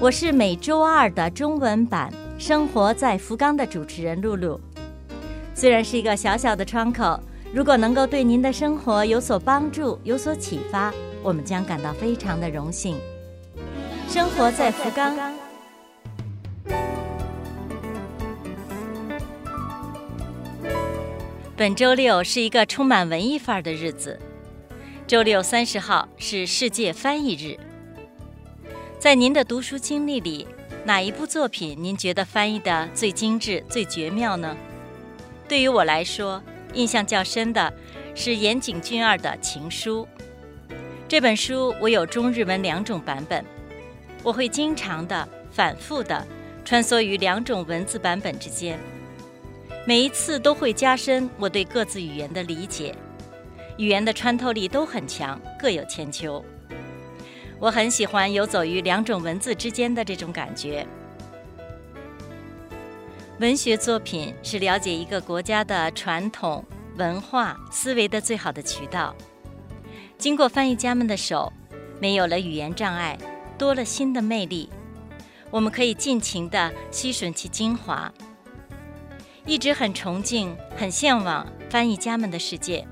我是每周二的中文版《生活在福冈》的主持人露露。虽然是一个小小的窗口，如果能够对您的生活有所帮助、有所启发，我们将感到非常的荣幸。生活在福冈。本周六是一个充满文艺范儿的日子。周六三十号是世界翻译日。在您的读书经历里，哪一部作品您觉得翻译的最精致、最绝妙呢？对于我来说，印象较深的是岩井俊二的《情书》。这本书我有中日文两种版本，我会经常的、反复的穿梭于两种文字版本之间，每一次都会加深我对各自语言的理解，语言的穿透力都很强，各有千秋。我很喜欢游走于两种文字之间的这种感觉。文学作品是了解一个国家的传统文化思维的最好的渠道。经过翻译家们的手，没有了语言障碍，多了新的魅力。我们可以尽情地吸吮其精华。一直很崇敬、很向往翻译家们的世界，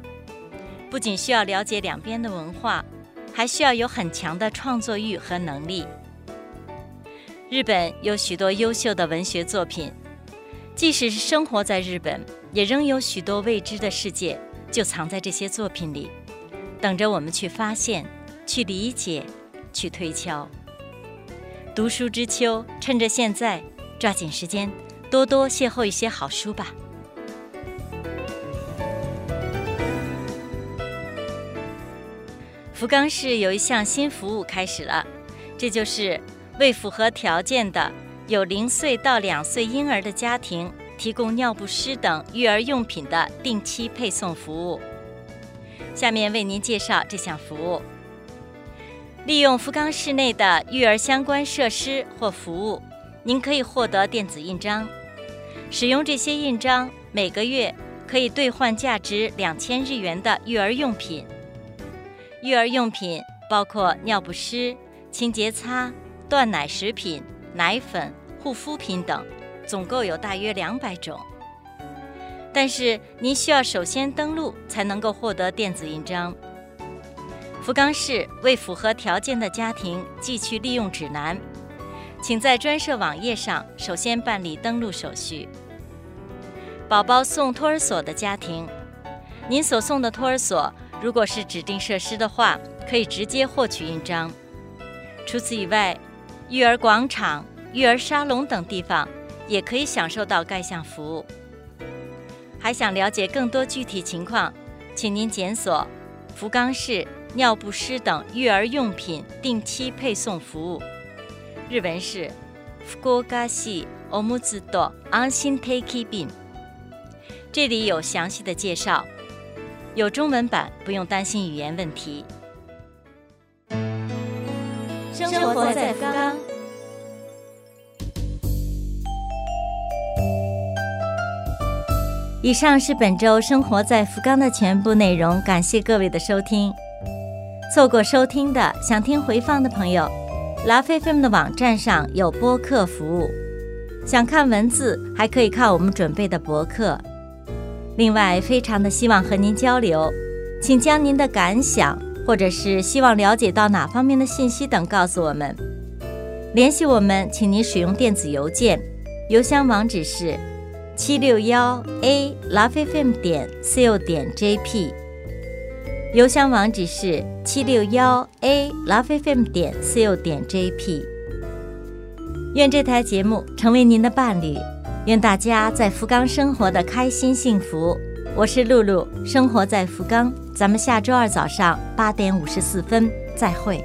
不仅需要了解两边的文化。还需要有很强的创作欲和能力。日本有许多优秀的文学作品，即使是生活在日本，也仍有许多未知的世界就藏在这些作品里，等着我们去发现、去理解、去推敲。读书之秋，趁着现在，抓紧时间，多多邂逅一些好书吧。福冈市有一项新服务开始了，这就是为符合条件的有零岁到两岁婴儿的家庭提供尿不湿等育儿用品的定期配送服务。下面为您介绍这项服务：利用福冈市内的育儿相关设施或服务，您可以获得电子印章。使用这些印章，每个月可以兑换价值两千日元的育儿用品。育儿用品包括尿不湿、清洁擦、断奶食品、奶粉、护肤品等，总共有大约两百种。但是您需要首先登录才能够获得电子印章。福冈市为符合条件的家庭寄去利用指南，请在专设网页上首先办理登录手续。宝宝送托儿所的家庭，您所送的托儿所。如果是指定设施的话，可以直接获取印章。除此以外，育儿广场、育儿沙龙等地方也可以享受到该项服务。还想了解更多具体情况，请您检索“福冈市尿不湿等育儿用品定期配送服务”，日文是“福岡市おむつと安心定期便”。这里有详细的介绍。 有中文版，不用担心语言问题。生活在福冈。以上是本周生活在福冈的全部内容，感谢各位的收听。错过收听的，想听回放的朋友，拉菲菲们的网站上有播客服务。想看文字，还可以看我们准备的博客。另外，非常的希望和您交流，请将您的感想或者是希望了解到哪方面的信息等告诉我们。联系我们，请您使用电子邮件，邮箱网址是七六幺 a lovefm 点 co 点 jp。邮箱网址是七六幺 a lovefm 点 co 点 jp。愿这台节目成为您的伴侣。愿大家在福冈生活的开心幸福。我是露露，生活在福冈。咱们下周二早上八点五十四分再会。